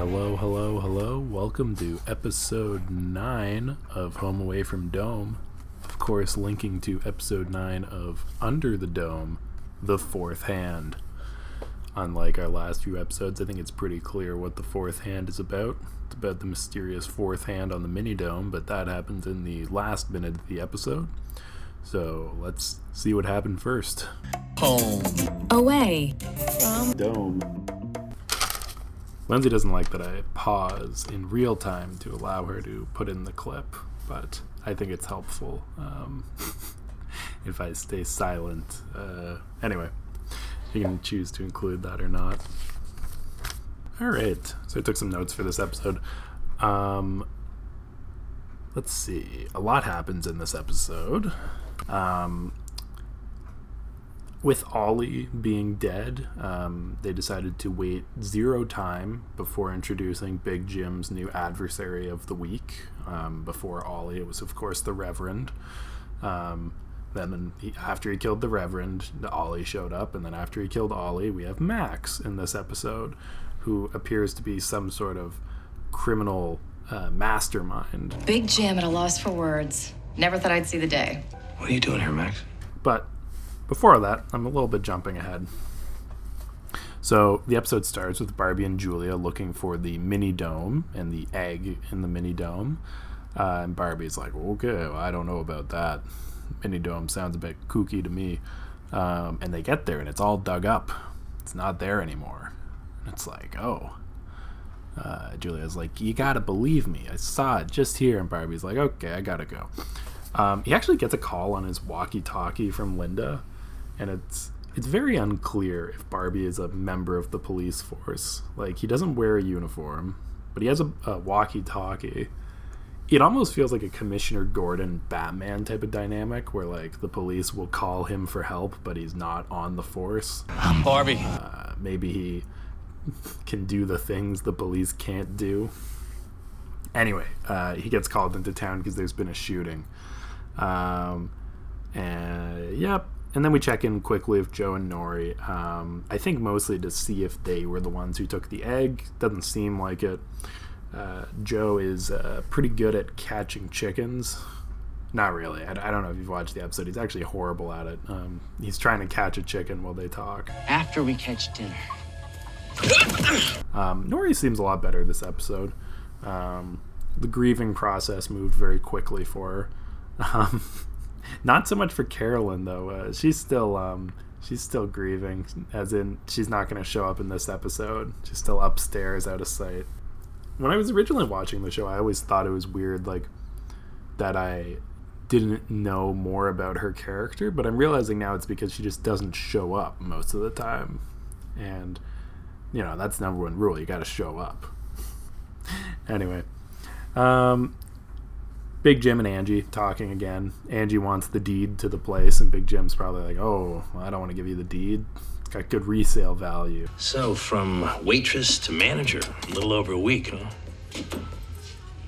Hello, hello, hello. Welcome to episode 9 of Home Away from Dome. Of course, linking to episode 9 of Under the Dome, The Fourth Hand. Unlike our last few episodes, I think it's pretty clear what the fourth hand is about. It's about the mysterious fourth hand on the mini dome, but that happens in the last minute of the episode. So let's see what happened first. Home. Away. From. Dome. Lindsay doesn't like that I pause in real time to allow her to put in the clip, but I think it's helpful um, if I stay silent. Uh, anyway, you can choose to include that or not. All right, so I took some notes for this episode. Um, let's see, a lot happens in this episode. Um, with Ollie being dead, um, they decided to wait zero time before introducing Big Jim's new adversary of the week. Um, before Ollie, it was, of course, the Reverend. Um, then, he, after he killed the Reverend, Ollie showed up, and then after he killed Ollie, we have Max in this episode, who appears to be some sort of criminal uh, mastermind. Big Jim at a loss for words. Never thought I'd see the day. What are you doing here, Max? But before that, I'm a little bit jumping ahead. So the episode starts with Barbie and Julia looking for the mini dome and the egg in the mini dome. Uh, and Barbie's like, okay, well, I don't know about that. Mini dome sounds a bit kooky to me. Um, and they get there and it's all dug up. It's not there anymore. And it's like, oh. Uh, Julia's like, you gotta believe me. I saw it just here. And Barbie's like, okay, I gotta go. Um, he actually gets a call on his walkie-talkie from Linda, and it's it's very unclear if Barbie is a member of the police force. Like he doesn't wear a uniform, but he has a, a walkie-talkie. It almost feels like a Commissioner Gordon Batman type of dynamic, where like the police will call him for help, but he's not on the force. I'm Barbie. Uh, maybe he can do the things the police can't do. Anyway, uh, he gets called into town because there's been a shooting. Um, and yep. And then we check in quickly with Joe and Nori. Um, I think mostly to see if they were the ones who took the egg. Doesn't seem like it. Uh, Joe is uh, pretty good at catching chickens. Not really. I, I, don't know if you've watched the episode. He's actually horrible at it. Um, he's trying to catch a chicken while they talk. After we catch dinner. Um, Nori seems a lot better this episode. Um, the grieving process moved very quickly for her. Not so much for Carolyn though. Uh, she's still um, she's still grieving, as in she's not going to show up in this episode. She's still upstairs, out of sight. When I was originally watching the show, I always thought it was weird, like that I didn't know more about her character, but I'm realizing now it's because she just doesn't show up most of the time, and you know that's number one rule. You got to show up. anyway, um, Big Jim and Angie talking again. Angie wants the deed to the place, and Big Jim's probably like, "Oh, well, I don't want to give you the deed. It's got good resale value." So, from waitress to manager, a little over a week, huh?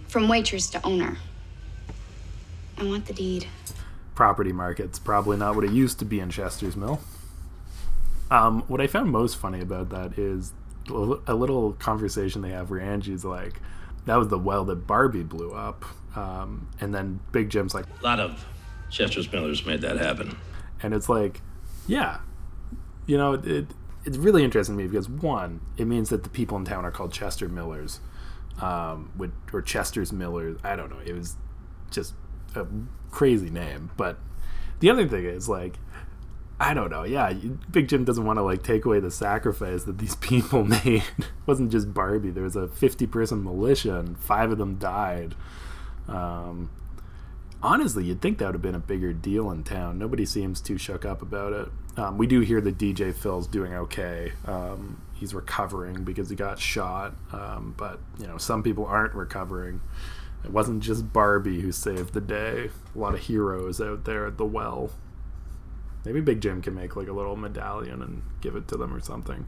From waitress to owner. I want the deed. Property market's probably not what it used to be in Chester's Mill. Um, what I found most funny about that is a little conversation they have where Angie's like, "That was the well that Barbie blew up." Um, and then Big Jim's like, a lot of Chester Millers made that happen. And it's like, yeah, you know, it, it's really interesting to me because one, it means that the people in town are called Chester Millers, um, with, or Chester's Millers. I don't know. It was just a crazy name. But the other thing is like, I don't know. Yeah, Big Jim doesn't want to like take away the sacrifice that these people made. it wasn't just Barbie. There was a 50 person militia and five of them died. Um, honestly, you'd think that would have been a bigger deal in town. Nobody seems too shook up about it. Um, we do hear that DJ Phil's doing okay. Um, he's recovering because he got shot, um, but you know some people aren't recovering. It wasn't just Barbie who saved the day. A lot of heroes out there at the well. Maybe Big Jim can make like a little medallion and give it to them or something.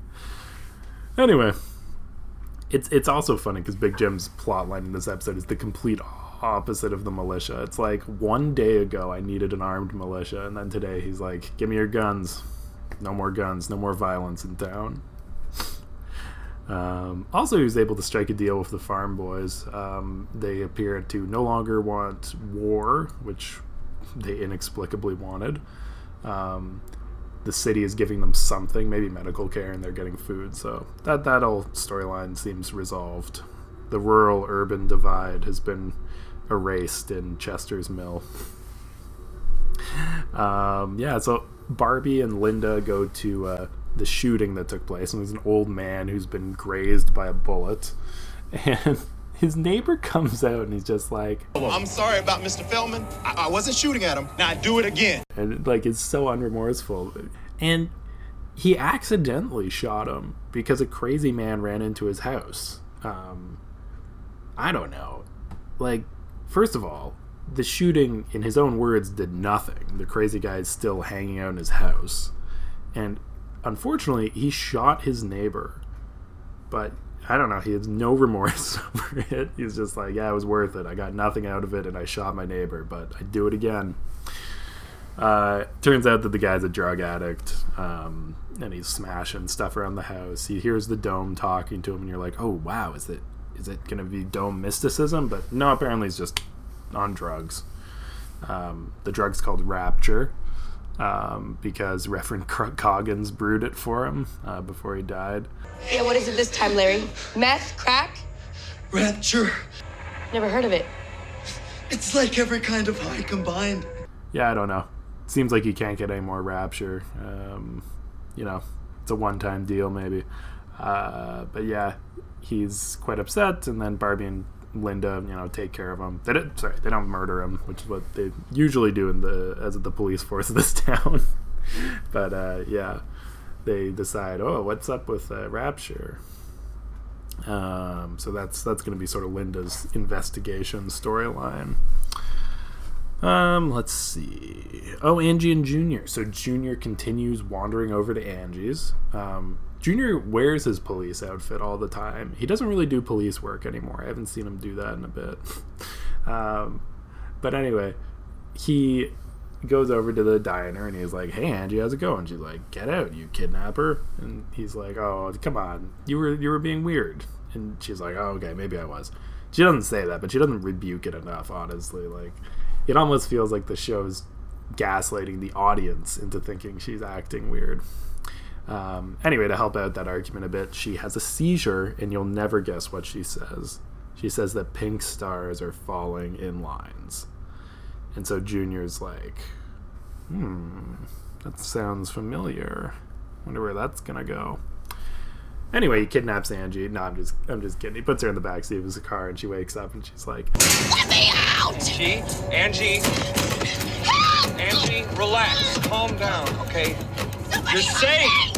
Anyway, it's it's also funny because Big Jim's plotline in this episode is the complete opposite of the militia. It's like one day ago I needed an armed militia, and then today he's like, "Give me your guns. No more guns. No more violence in town." Um, also, he was able to strike a deal with the farm boys. Um, they appear to no longer want war, which they inexplicably wanted. Um, the city is giving them something, maybe medical care, and they're getting food. So that that whole storyline seems resolved. The rural-urban divide has been erased in Chester's Mill. Um, yeah, so Barbie and Linda go to uh, the shooting that took place, and there's an old man who's been grazed by a bullet, and his neighbor comes out and he's just like, I'm sorry about Mr. Feldman. I, I wasn't shooting at him. Now do it again. and like it's so unremorseful, and he accidentally shot him because a crazy man ran into his house. Um, I don't know, like first of all, the shooting, in his own words, did nothing. The crazy guy is still hanging out in his house. And unfortunately, he shot his neighbor. But I don't know, he has no remorse over it. He's just like, yeah, it was worth it. I got nothing out of it and I shot my neighbor, but I'd do it again. Uh, turns out that the guy's a drug addict um, and he's smashing stuff around the house. He hears the dome talking to him, and you're like, oh, wow, is it is it going to be dome mysticism? But no, apparently he's just on drugs. Um, the drug's called Rapture um, because Reverend Coggins brewed it for him uh, before he died. Yeah, what is it this time, Larry? Meth? Crack? Rapture. Never heard of it. It's like every kind of high combined. Yeah, I don't know. Seems like you can't get any more Rapture. Um, you know, it's a one time deal, maybe. Uh, but yeah, he's quite upset, and then Barbie and Linda, you know, take care of him. They don't, sorry, they don't murder him, which is what they usually do in the as the police force of this town. but uh, yeah, they decide, oh, what's up with uh, Rapture? Um, so that's that's going to be sort of Linda's investigation storyline. Um, let's see. Oh, Angie and Junior. So Junior continues wandering over to Angie's. Um, Junior wears his police outfit all the time. He doesn't really do police work anymore. I haven't seen him do that in a bit. um, but anyway, he goes over to the diner and he's like, "Hey Angie, how's it going?" She's like, "Get out, you kidnapper!" And he's like, "Oh, come on, you were you were being weird." And she's like, "Oh, okay, maybe I was." She doesn't say that, but she doesn't rebuke it enough. Honestly, like it almost feels like the show's gaslighting the audience into thinking she's acting weird. Um, anyway, to help out that argument a bit, she has a seizure, and you'll never guess what she says. She says that pink stars are falling in lines. And so Junior's like, hmm, that sounds familiar. Wonder where that's gonna go. Anyway, he kidnaps Angie. No, I'm just, I'm just kidding. He puts her in the backseat of his car, and she wakes up, and she's like, Let me out! Angie, Angie, Angie, relax, calm down, okay? You're safe.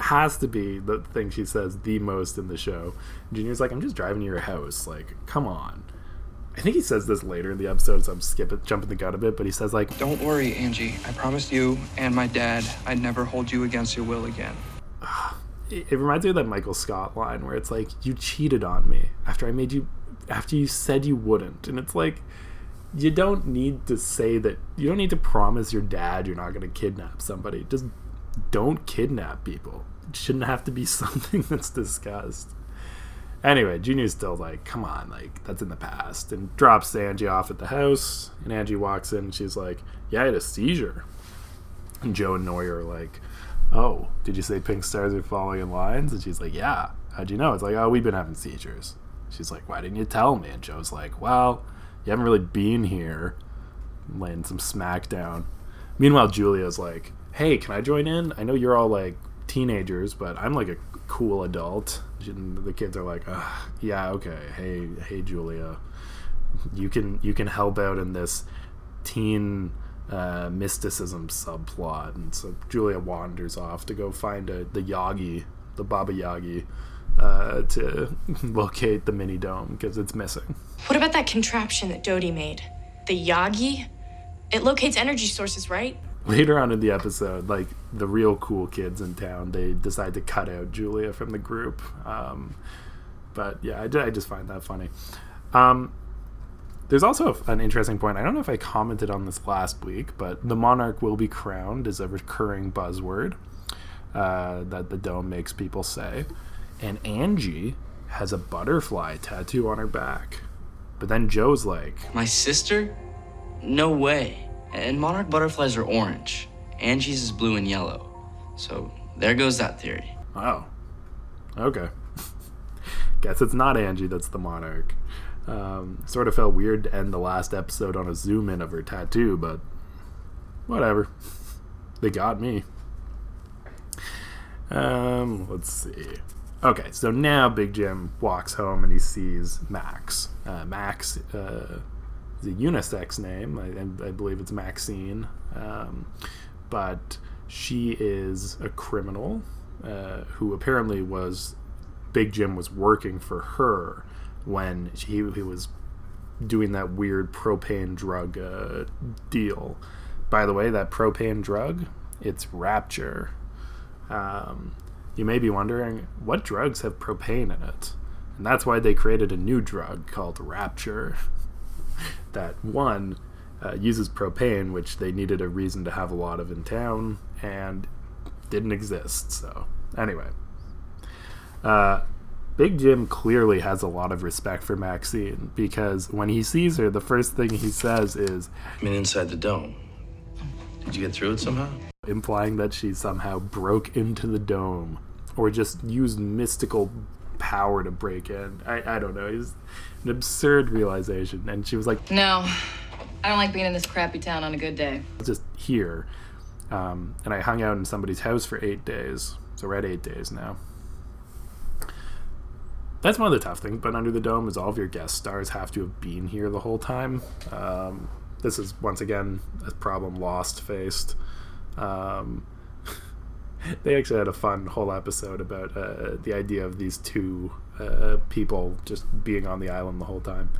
has to be the thing she says the most in the show. Junior's like, I'm just driving to your house. Like, come on. I think he says this later in the episode, so I'm skipping, jumping the gun a bit. But he says like, Don't worry, Angie. I promised you and my dad I'd never hold you against your will again. it, it reminds me of that Michael Scott line where it's like, you cheated on me after I made you, after you said you wouldn't, and it's like, you don't need to say that. You don't need to promise your dad you're not going to kidnap somebody. Just don't kidnap people. It shouldn't have to be something that's discussed. Anyway, Junior's still like, come on, like, that's in the past, and drops Angie off at the house. And Angie walks in, and she's like, yeah, I had a seizure. And Joe and Nori are like, oh, did you say pink stars are falling in lines? And she's like, yeah. How'd you know? It's like, oh, we've been having seizures. She's like, why didn't you tell me? And Joe's like, well, you haven't really been here. Laying some smack down. Meanwhile, Julia's like, hey, can I join in? I know you're all like teenagers, but I'm like a cool adult. And the kids are like, yeah, okay. Hey, hey, Julia, you can you can help out in this teen uh, mysticism subplot. And so Julia wanders off to go find a, the Yagi, the Baba Yagi, uh, to locate the mini dome because it's missing. What about that contraption that Dodie made? The Yagi? It locates energy sources, right? Later on in the episode, like the real cool kids in town, they decide to cut out Julia from the group. Um, but yeah, I, I, just find that funny. Um, there's also an interesting point. I don't know if I commented on this last week, but the monarch will be crowned is a recurring buzzword uh, that the dome makes people say. and Angie has a butterfly tattoo on her back. But then Joe's like, My sister? No way. And monarch butterflies are orange. Angie's is blue and yellow. So there goes that theory. Oh. Okay. Guess it's not Angie that's the monarch. Um, sort of felt weird to end the last episode on a zoom in of her tattoo, but whatever. They got me. Um, let's see. Okay, so now Big Jim walks home and he sees Max. Uh, Max uh, is a unisex name. I, I believe it's Maxine. Um, but she is a criminal uh, who apparently was Big Jim was working for her when he, he was doing that weird propane drug uh, deal. By the way, that propane drug, it's Rapture. Um, you may be wondering what drugs have propane in it. And that's why they created a new drug called Rapture. That one uh, uses propane, which they needed a reason to have a lot of in town, and didn't exist. So, anyway. Uh, Big Jim clearly has a lot of respect for Maxine because when he sees her, the first thing he says is, I mean, inside the dome. Did you get through it somehow? implying that she somehow broke into the dome or just used mystical power to break in. I, I don't know. It's an absurd realization. And she was like, No, I don't like being in this crappy town on a good day. just here. Um, and I hung out in somebody's house for eight days. So we're at eight days now. That's one of the tough things, but Under the Dome is all of your guest stars have to have been here the whole time. Um, this is once again a problem Lost faced. Um, they actually had a fun whole episode about uh, the idea of these two uh, people just being on the island the whole time.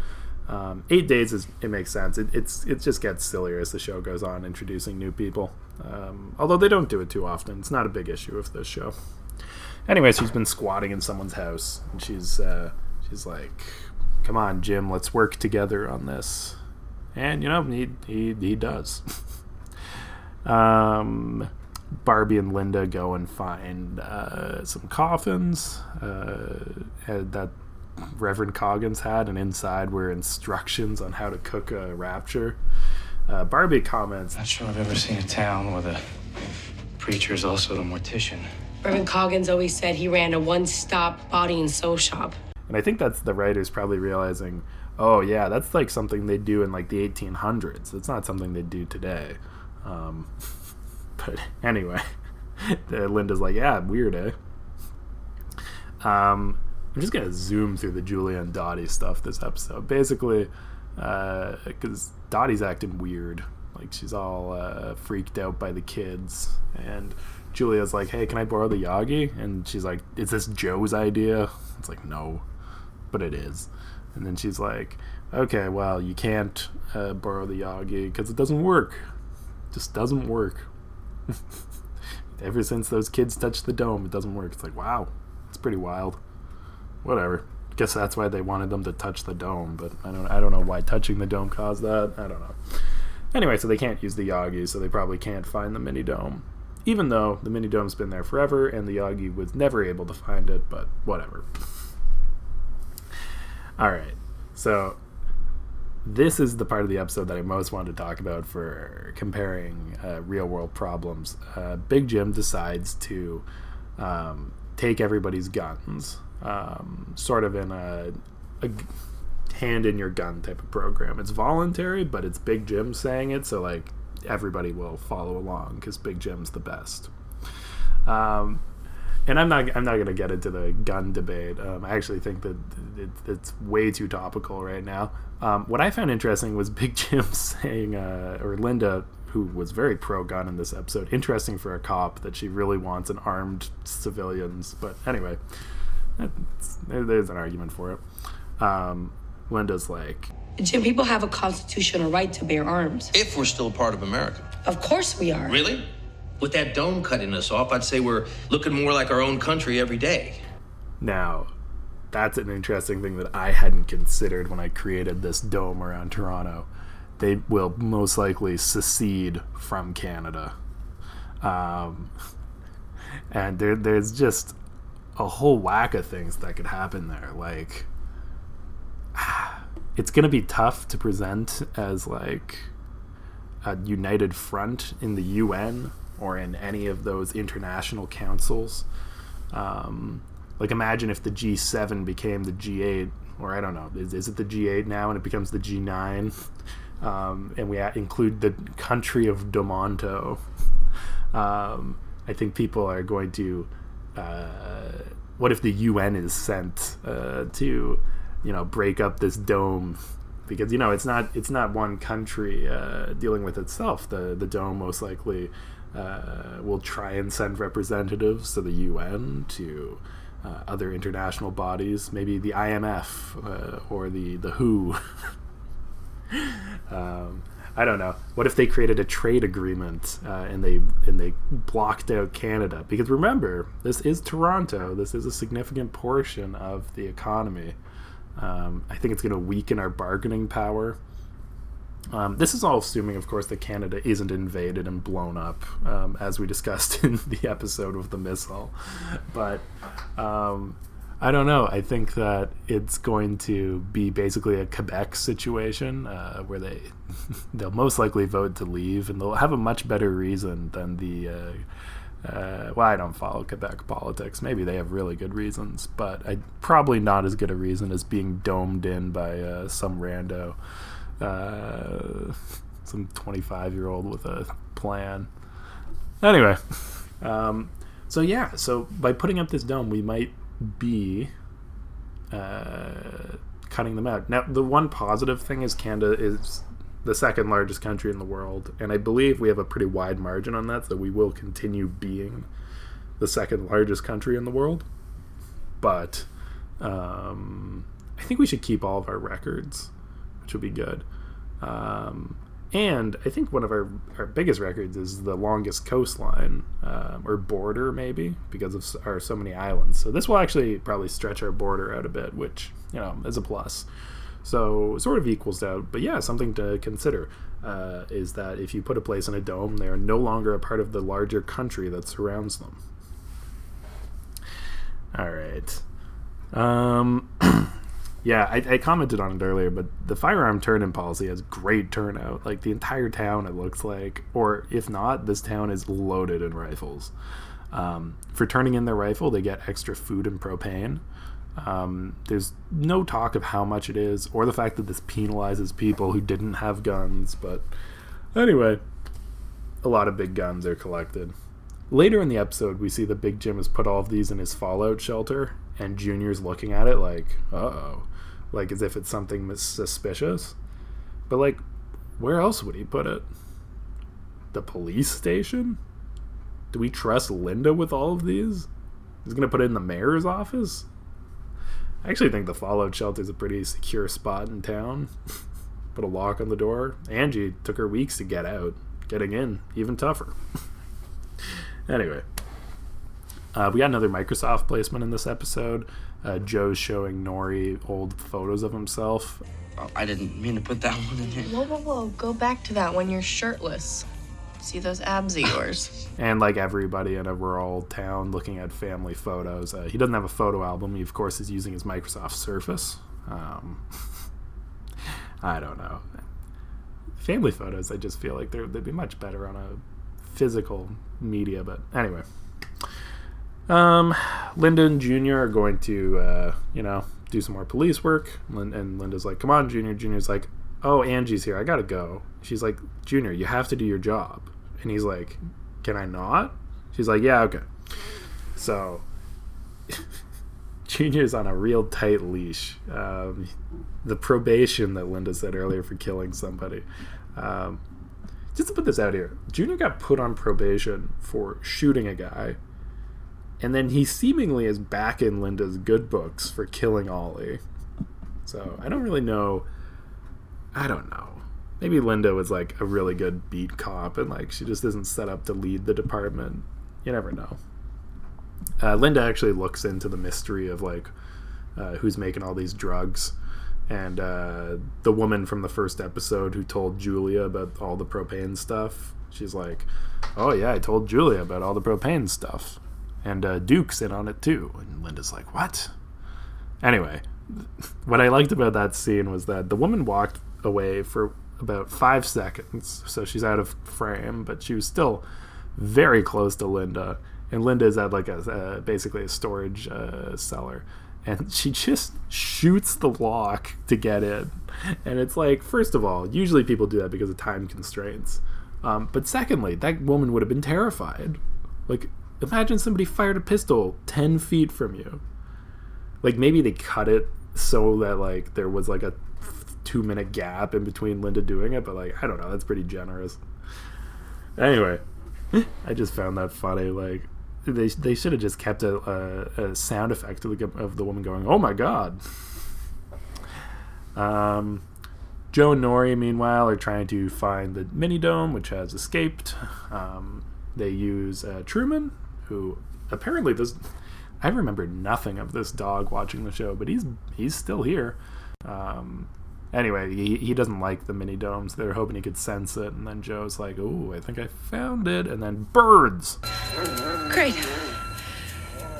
Um, eight days is it makes sense. It, it's it just gets sillier as the show goes on, introducing new people. Um, although they don't do it too often, it's not a big issue of this show. Anyway, she's been squatting in someone's house, and she's uh, she's like, "Come on, Jim, let's work together on this." And you know, he he, he does. um, Barbie and Linda go and find uh, some coffins uh, that Reverend Coggins had, and inside were instructions on how to cook a rapture. Uh, Barbie comments, Not sure I've ever seen a town where the preacher is also the mortician. Reverend Coggins always said he ran a one stop body and soul shop. and I think that's the writers probably realizing, oh yeah, that's like something they do in like the 1800s. It's not something they do today. Um, but anyway, Linda's like, yeah, weird, eh? Um, I'm just gonna zoom through the Julia and Dottie stuff this episode. Basically, because Dottie's acting weird, like she's all uh, freaked out by the kids, and Julia's like, "Hey, can I borrow the Yagi?" And she's like, "Is this Joe's idea?" It's like, "No," but it is. And then she's like, "Okay, well, you can't uh, borrow the Yagi because it doesn't work. just doesn't work." Ever since those kids touched the dome, it doesn't work. It's like, wow, it's pretty wild. Whatever. Guess that's why they wanted them to touch the dome, but I don't I don't know why touching the dome caused that. I don't know. Anyway, so they can't use the Yagi, so they probably can't find the mini dome. Even though the mini dome's been there forever and the Yagi was never able to find it, but whatever. Alright. So this is the part of the episode that I most wanted to talk about for comparing uh, real world problems. Uh, Big Jim decides to um, take everybody's guns, um, sort of in a hand in your gun type of program. It's voluntary, but it's Big Jim saying it, so like everybody will follow along because Big Jim's the best. Um, and I'm not I'm not gonna get into the gun debate. Um, I actually think that it, it's way too topical right now. Um, what I found interesting was Big Jim saying, uh, or Linda, who was very pro gun in this episode. Interesting for a cop that she really wants an armed civilians. But anyway, that's- there's an argument for it. Um, Linda's like, Jim, people have a constitutional right to bear arms. If we're still part of America. Of course we are. Really? With that dome cutting us off, I'd say we're looking more like our own country every day. Now, that's an interesting thing that I hadn't considered when I created this dome around Toronto. They will most likely secede from Canada. Um, and there, there's just a whole whack of things that could happen there. Like, it's going to be tough to present as like a united front in the UN or in any of those international councils. Um, like, imagine if the G7 became the G8, or I don't know, is, is it the G8 now and it becomes the G9? Um, and we include the country of Domonto. Um, I think people are going to. Uh, what if the UN is sent uh, to, you know, break up this dome? Because you know it's not it's not one country uh, dealing with itself. The the dome most likely uh, will try and send representatives to the UN to uh, other international bodies, maybe the IMF uh, or the the WHO. um, I don't know. What if they created a trade agreement uh, and they and they blocked out Canada? Because remember, this is Toronto. This is a significant portion of the economy. Um, I think it's going to weaken our bargaining power. Um, this is all assuming, of course, that Canada isn't invaded and blown up, um, as we discussed in the episode of the missile. But um, I don't know. I think that it's going to be basically a Quebec situation uh, where they they'll most likely vote to leave, and they'll have a much better reason than the. Uh, uh, well, I don't follow Quebec politics. Maybe they have really good reasons, but I probably not as good a reason as being domed in by uh, some rando uh, some 25 year old with a plan. Anyway, um, so yeah, so by putting up this dome, we might be uh, cutting them out. Now, the one positive thing is Canada is the second largest country in the world, and I believe we have a pretty wide margin on that, so we will continue being the second largest country in the world. But um, I think we should keep all of our records which would be good. Um, and I think one of our, our biggest records is the longest coastline um, or border, maybe, because of our so many islands. So this will actually probably stretch our border out a bit, which, you know, is a plus. So sort of equals out. But yeah, something to consider uh, is that if you put a place in a dome, they are no longer a part of the larger country that surrounds them. All right. Um, Yeah, I, I, commented on it earlier, but the firearm turn-in policy has great turnout. Like the entire town, it looks like, or if not, this town is loaded in rifles. Um, for turning in their rifle, they get extra food and propane. Um, there's no talk of how much it is, or the fact that this penalizes people who didn't have guns. But anyway, a lot of big guns are collected. Later in the episode, we see that Big Jim has put all of these in his fallout shelter, and Junior's looking at it like, uh oh like as if it's something suspicious. But like, where else would he put it? The police station? Do we trust Linda with all of these? He's gonna put it in the mayor's office. I actually think the Fallout shelter is a pretty secure spot in town. put a lock on the door. Angie took her weeks to get out. Getting in, even tougher. anyway, uh, we got another Microsoft placement in this episode. Uh, Joe's showing Nori old photos of himself. Oh, I didn't mean to put that one in here. Whoa, whoa, whoa. Go back to that when you're shirtless. See those abs of yours. and like everybody in a rural town looking at family photos, uh, he doesn't have a photo album. He, of course, is using his Microsoft Surface. Um, I don't know. Family photos, I just feel like they'd be much better on a physical media. But anyway. Um, Linda and Junior are going to, uh, you know, do some more police work. And Linda's like, come on, Junior. Junior's like, oh, Angie's here. I gotta go. She's like, Junior, you have to do your job. And he's like, can I not? She's like, yeah, okay. So, Junior's on a real tight leash. Um, the probation that Linda said earlier for killing somebody. Um, just to put this out here, Junior got put on probation for shooting a guy and then he seemingly is back in Linda's good books for killing Ollie. So I don't really know. I don't know. Maybe Linda was like a really good beat cop and like she just isn't set up to lead the department. You never know. Uh, Linda actually looks into the mystery of like uh, who's making all these drugs. And uh, the woman from the first episode who told Julia about all the propane stuff, she's like, Oh, yeah, I told Julia about all the propane stuff and uh, Duke's in on it too. And Linda's like, "What?" Anyway, what I liked about that scene was that the woman walked away for about five seconds, so she's out of frame, but she was still very close to Linda, and Linda is at like a, basically a storage uh, cellar, and she just shoots the lock to get in, and it's like, first of all, usually people do that because of time constraints, um, but secondly, that woman would have been terrified. Like, imagine somebody fired a pistol ten feet from you. Like maybe they cut it so that like there was like a two minute gap in between Linda doing it, but like I don't know, that's pretty generous. Anyway, I just found that funny. Like they they should have just kept a, a, a sound effect of the, of the woman going, "Oh my god." Um, Joe and Nori, meanwhile, are trying to find the mini dome, which has escaped. Um, they use uh, Truman, who apparently does. I remember nothing of this dog watching the show, but he's he's still here. Um, anyway, he, he doesn't like the mini domes. They're hoping he could sense it, and then Joe's like, "Oh, I think I found it." And then birds. Great.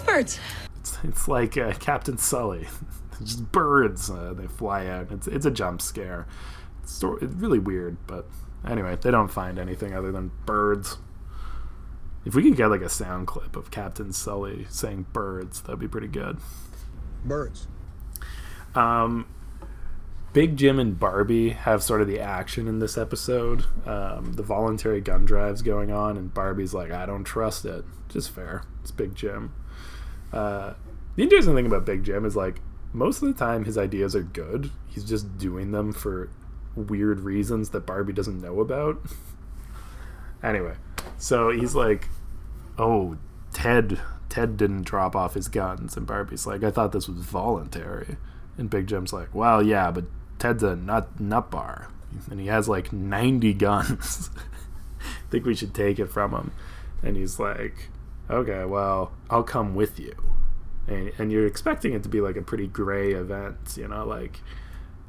Birds. It's, it's like uh, Captain Sully. Just birds. Uh, they fly out. It's it's a jump scare. It's, it's really weird, but anyway, they don't find anything other than birds. If we could get like a sound clip of Captain Sully saying birds, that'd be pretty good. Birds. Um, Big Jim and Barbie have sort of the action in this episode. Um, the voluntary gun drive's going on, and Barbie's like, I don't trust it. Just fair. It's Big Jim. Uh, the interesting thing about Big Jim is like, most of the time his ideas are good. He's just doing them for weird reasons that Barbie doesn't know about. anyway, so he's like, "Oh, Ted, Ted didn't drop off his guns," and Barbie's like, "I thought this was voluntary," and Big Jim's like, "Well, yeah, but Ted's a nut nut bar, and he has like ninety guns. I think we should take it from him." And he's like, "Okay, well, I'll come with you." And, and you're expecting it to be like a pretty gray event, you know, like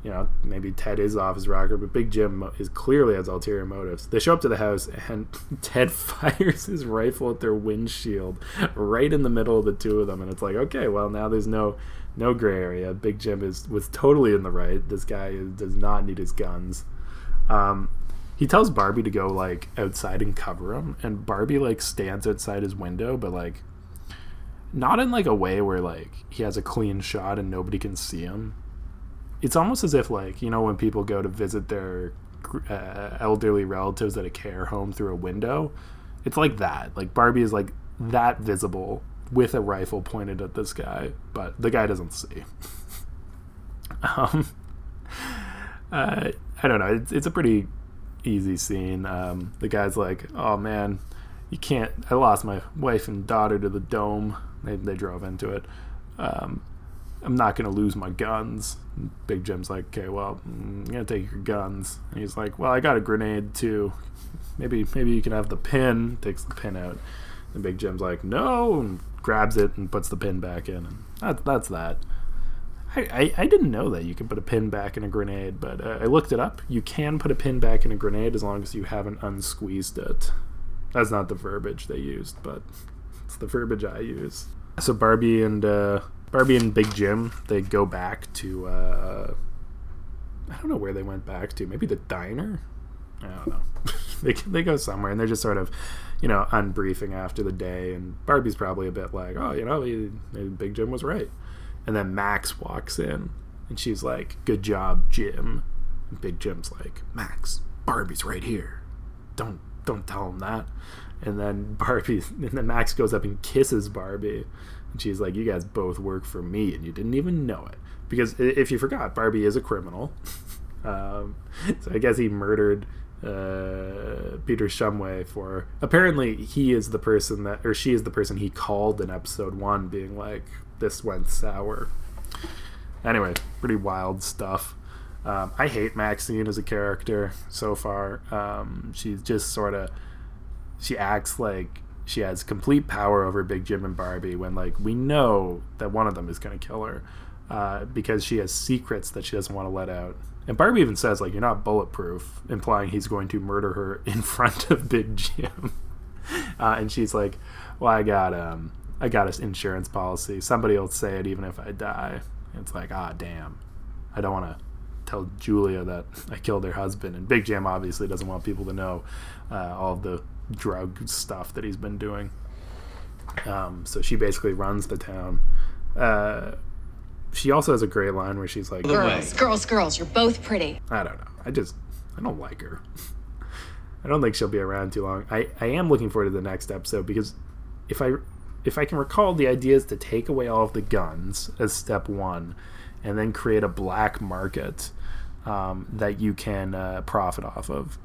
you know, maybe Ted is off his rocker, but Big Jim is clearly has ulterior motives. They show up to the house, and Ted fires his rifle at their windshield right in the middle of the two of them, and it's like, okay, well now there's no no gray area. Big Jim is was totally in the right. This guy is, does not need his guns. Um, he tells Barbie to go like outside and cover him, and Barbie like stands outside his window, but like not in like a way where like he has a clean shot and nobody can see him it's almost as if like you know when people go to visit their uh, elderly relatives at a care home through a window it's like that. Like barbie is like that visible with a rifle pointed at this guy but the guy doesn't see. Um uh, i don't know. It's, it's a pretty easy scene. Um the guy's like oh man you can't i lost my wife and daughter to the dome. They, they drove into it. Um I'm not going to lose my guns. Big Jim's like, okay, well, I'm going to take your guns. And he's like, well, I got a grenade too. Maybe maybe you can have the pin. Takes the pin out. And Big Jim's like, no, and grabs it and puts the pin back in. And that, that's that. I, I, I, didn't know that you can put a pin back in a grenade, but uh, I looked it up. You can put a pin back in a grenade as long as you haven't unsqueezed it. That's not the verbiage they used, but it's the verbiage I use. So Barbie and uh, Barbie and Big Jim, they go back to uh, I don't know where they went back to. Maybe the diner. I don't know. they they go somewhere and they're just sort of, you know, unbriefing after the day. And Barbie's probably a bit like, oh, you know, he, Big Jim was right. And then Max walks in and she's like, "Good job, Jim." And Big Jim's like, "Max, Barbie's right here. Don't don't tell him that." And then Barbie, and then Max goes up and kisses Barbie, and she's like, "You guys both work for me, and you didn't even know it." Because if you forgot, Barbie is a criminal. um, so I guess he murdered uh, Peter Shumway for. Apparently, he is the person that, or she is the person he called in episode one, being like, "This went sour." Anyway, pretty wild stuff. Um, I hate Maxine as a character so far. Um, she's just sort of she acts like she has complete power over Big Jim and Barbie when like we know that one of them is going to kill her uh, because she has secrets that she doesn't want to let out. And Barbie even says like you're not bulletproof, implying he's going to murder her in front of Big Jim. Uh, and she's like, "Well, I got um, I got an insurance policy. Somebody will say it even if I die. It's like, ah, damn. I don't want to tell Julia that I killed her husband. And Big Jim obviously doesn't want people to know uh, all the drug stuff that he's been doing. Um, so she basically runs the town. Uh, she also has a great line where she's like, Girls, girls, girls, you're both pretty. I don't know. I just, I don't like her. I don't think she'll be around too long. I, I am looking forward to the next episode because if I if I can recall, the idea is to take away all of the guns as step one, and then create a black market um, that you can uh, profit off of.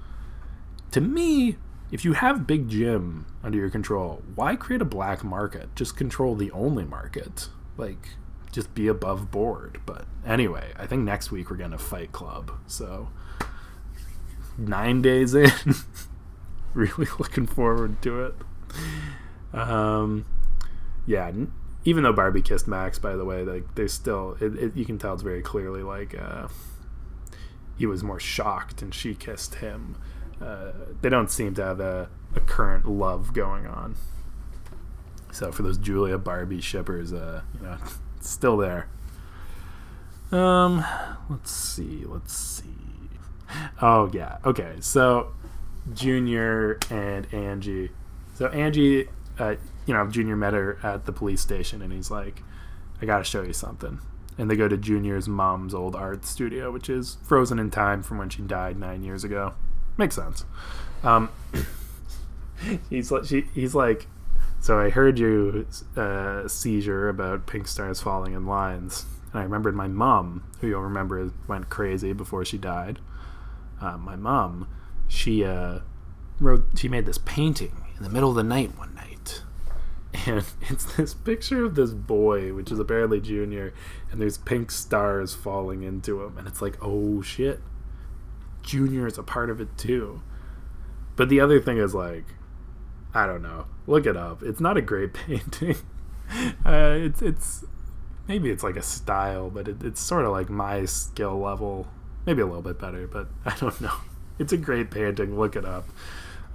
To me, if you have Big Jim under your control, why create a black market? Just control the only market. Like, just be above board. But anyway, I think next week we're going to Fight Club. So, nine days in, really looking forward to it. Um, yeah, even though Barbie kissed Max, by the way, like there's still it, it, you can tell it's very clearly like uh, he was more shocked and she kissed him. Uh, they don't seem to have a, a, current love going on. So for those Julia Barbie shippers, uh, you know, still there. Um, let's see, let's see. Oh yeah, okay. So Junior and Angie. So Angie uh, you know, Junior met her at the police station, and he's like, "I got to show you something." And they go to Junior's mom's old art studio, which is frozen in time from when she died nine years ago. Makes sense. Um, he's like, she, he's like, so I heard you uh, seizure about pink stars falling in lines, and I remembered my mom, who you'll remember went crazy before she died. Uh, my mom, she uh, wrote, she made this painting in the middle of the night one night and it's this picture of this boy, which is apparently Junior, and there's pink stars falling into him, and it's like, oh shit, Junior is a part of it too. But the other thing is like, I don't know, look it up. It's not a great painting. uh, it's it's maybe it's like a style, but it, it's sort of like my skill level, maybe a little bit better, but I don't know. It's a great painting. Look it up.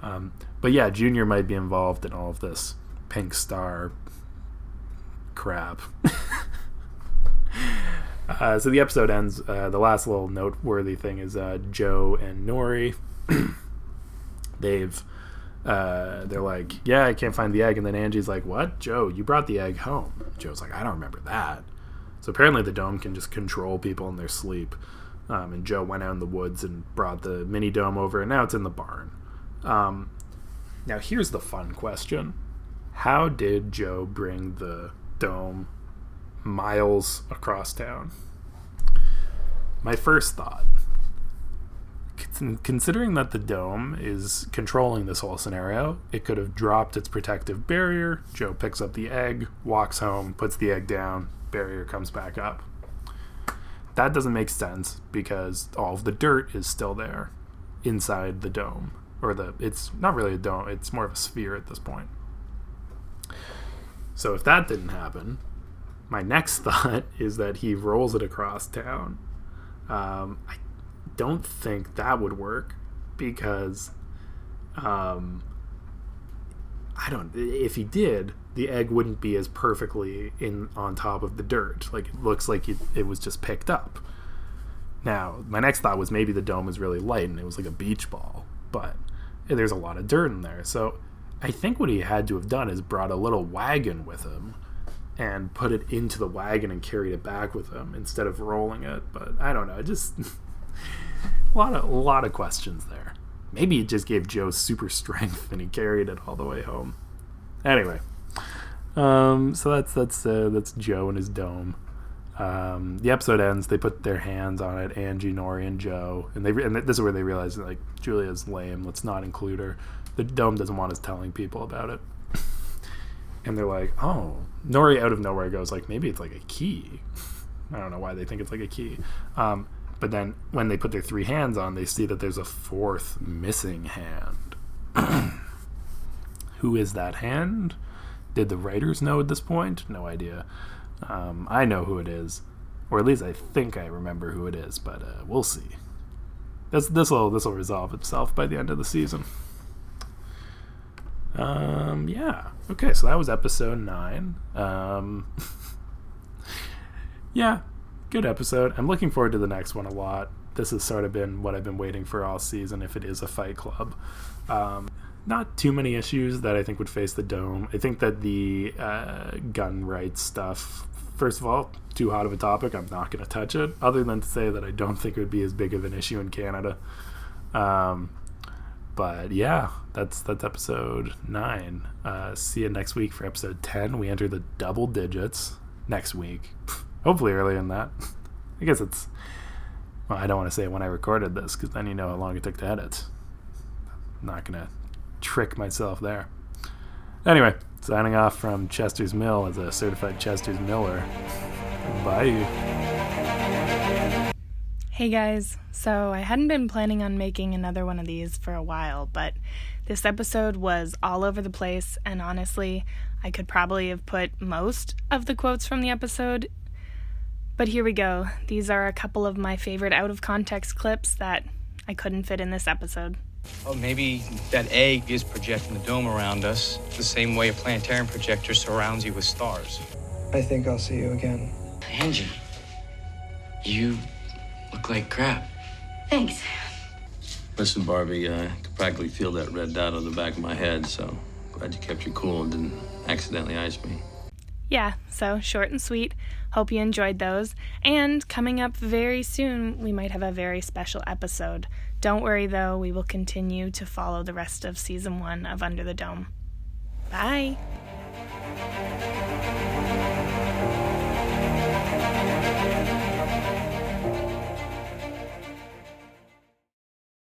Um, but yeah, Junior might be involved in all of this pink star crap. uh, so the episode ends. Uh, the last little noteworthy thing is uh, Joe and Nori. They've uh, they're like, yeah, I can't find the egg, and then Angie's like, what, Joe? You brought the egg home. Joe's like, I don't remember that. So apparently the dome can just control people in their sleep. Um, and Joe went out in the woods and brought the mini dome over, and now it's in the barn. Um, now here's the fun question: how did Joe bring the dome miles across town? My first thought, considering that the dome is controlling this whole scenario, it could have dropped its protective barrier. Joe picks up the egg, walks home, puts the egg down, barrier comes back up. That doesn't make sense because all of the dirt is still there inside the dome. Or the it's not really a dome, it's more of a sphere at this point. So if that didn't happen, my next thought is that he rolls it across town. Um, I don't think that would work because um, I don't. If he did, the egg wouldn't be as perfectly in on top of the dirt. Like it looks like it, it was just picked up. Now, my next thought was maybe the dome is really light and it was like a beach ball, but there's a lot of dirt in there. So I think what he had to have done is brought a little wagon with him and put it into the wagon and carried it back with him instead of rolling it. But I don't know, just a lot of a lot of questions there. Maybe it just gave Joe super strength and he carried it all the way home. Anyway, um, so that's that's uh, that's Joe and his dome. Um, the episode ends. They put their hands on it. Angie, Nori, and Joe, and they and this is where they realize like Julia's lame. Let's not include her the dome doesn't want us telling people about it. And they're like, oh, Nori out of nowhere goes like, maybe it's like a key. I don't know why they think it's like a key. Um, but then when they put their three hands on, they see that there's a fourth missing hand. Who is that hand? Did the writers know at this point? No idea. Um, I know who it is, or at least I think I remember who it is, but uh, we'll see. This this will this will resolve itself by the end of the season. Um, yeah. Okay, so that was episode nine. Um, yeah, good episode. I'm looking forward to the next one a lot. This has sort of been what I've been waiting for all season. If it is a Fight Club, um, not too many issues that I think would face the dome. I think that the uh, gun rights stuff, first of all, too hot of a topic. I'm not going to touch it, other than to say that I don't think it would be as big of an issue in Canada. Um, but yeah, that's that's episode nine. Uh, see you next week for episode ten. We enter the double digits next week. Hopefully earlier than that. I guess it's. Well, I don't want to say when I recorded this because then you know how long it took to edit. I'm not gonna trick myself there. Anyway, signing off from Chester's Mill as a certified Chester's Miller. Bye. Hey guys, so I hadn't been planning on making another one of these for a while, but this episode was all over the place, and honestly, I could probably have put most of the quotes from the episode. But here we go. These are a couple of my favorite out of context clips that I couldn't fit in this episode. Oh, maybe that egg is projecting the dome around us the same way a planetarium projector surrounds you with stars. I think I'll see you again. Angie, you look like crap. Thanks. Listen, Barbie, uh, I could practically feel that red dot on the back of my head, so glad you kept your cool and didn't accidentally ice me. Yeah, so short and sweet. Hope you enjoyed those. And coming up very soon, we might have a very special episode. Don't worry though, we will continue to follow the rest of season one of Under the Dome. Bye.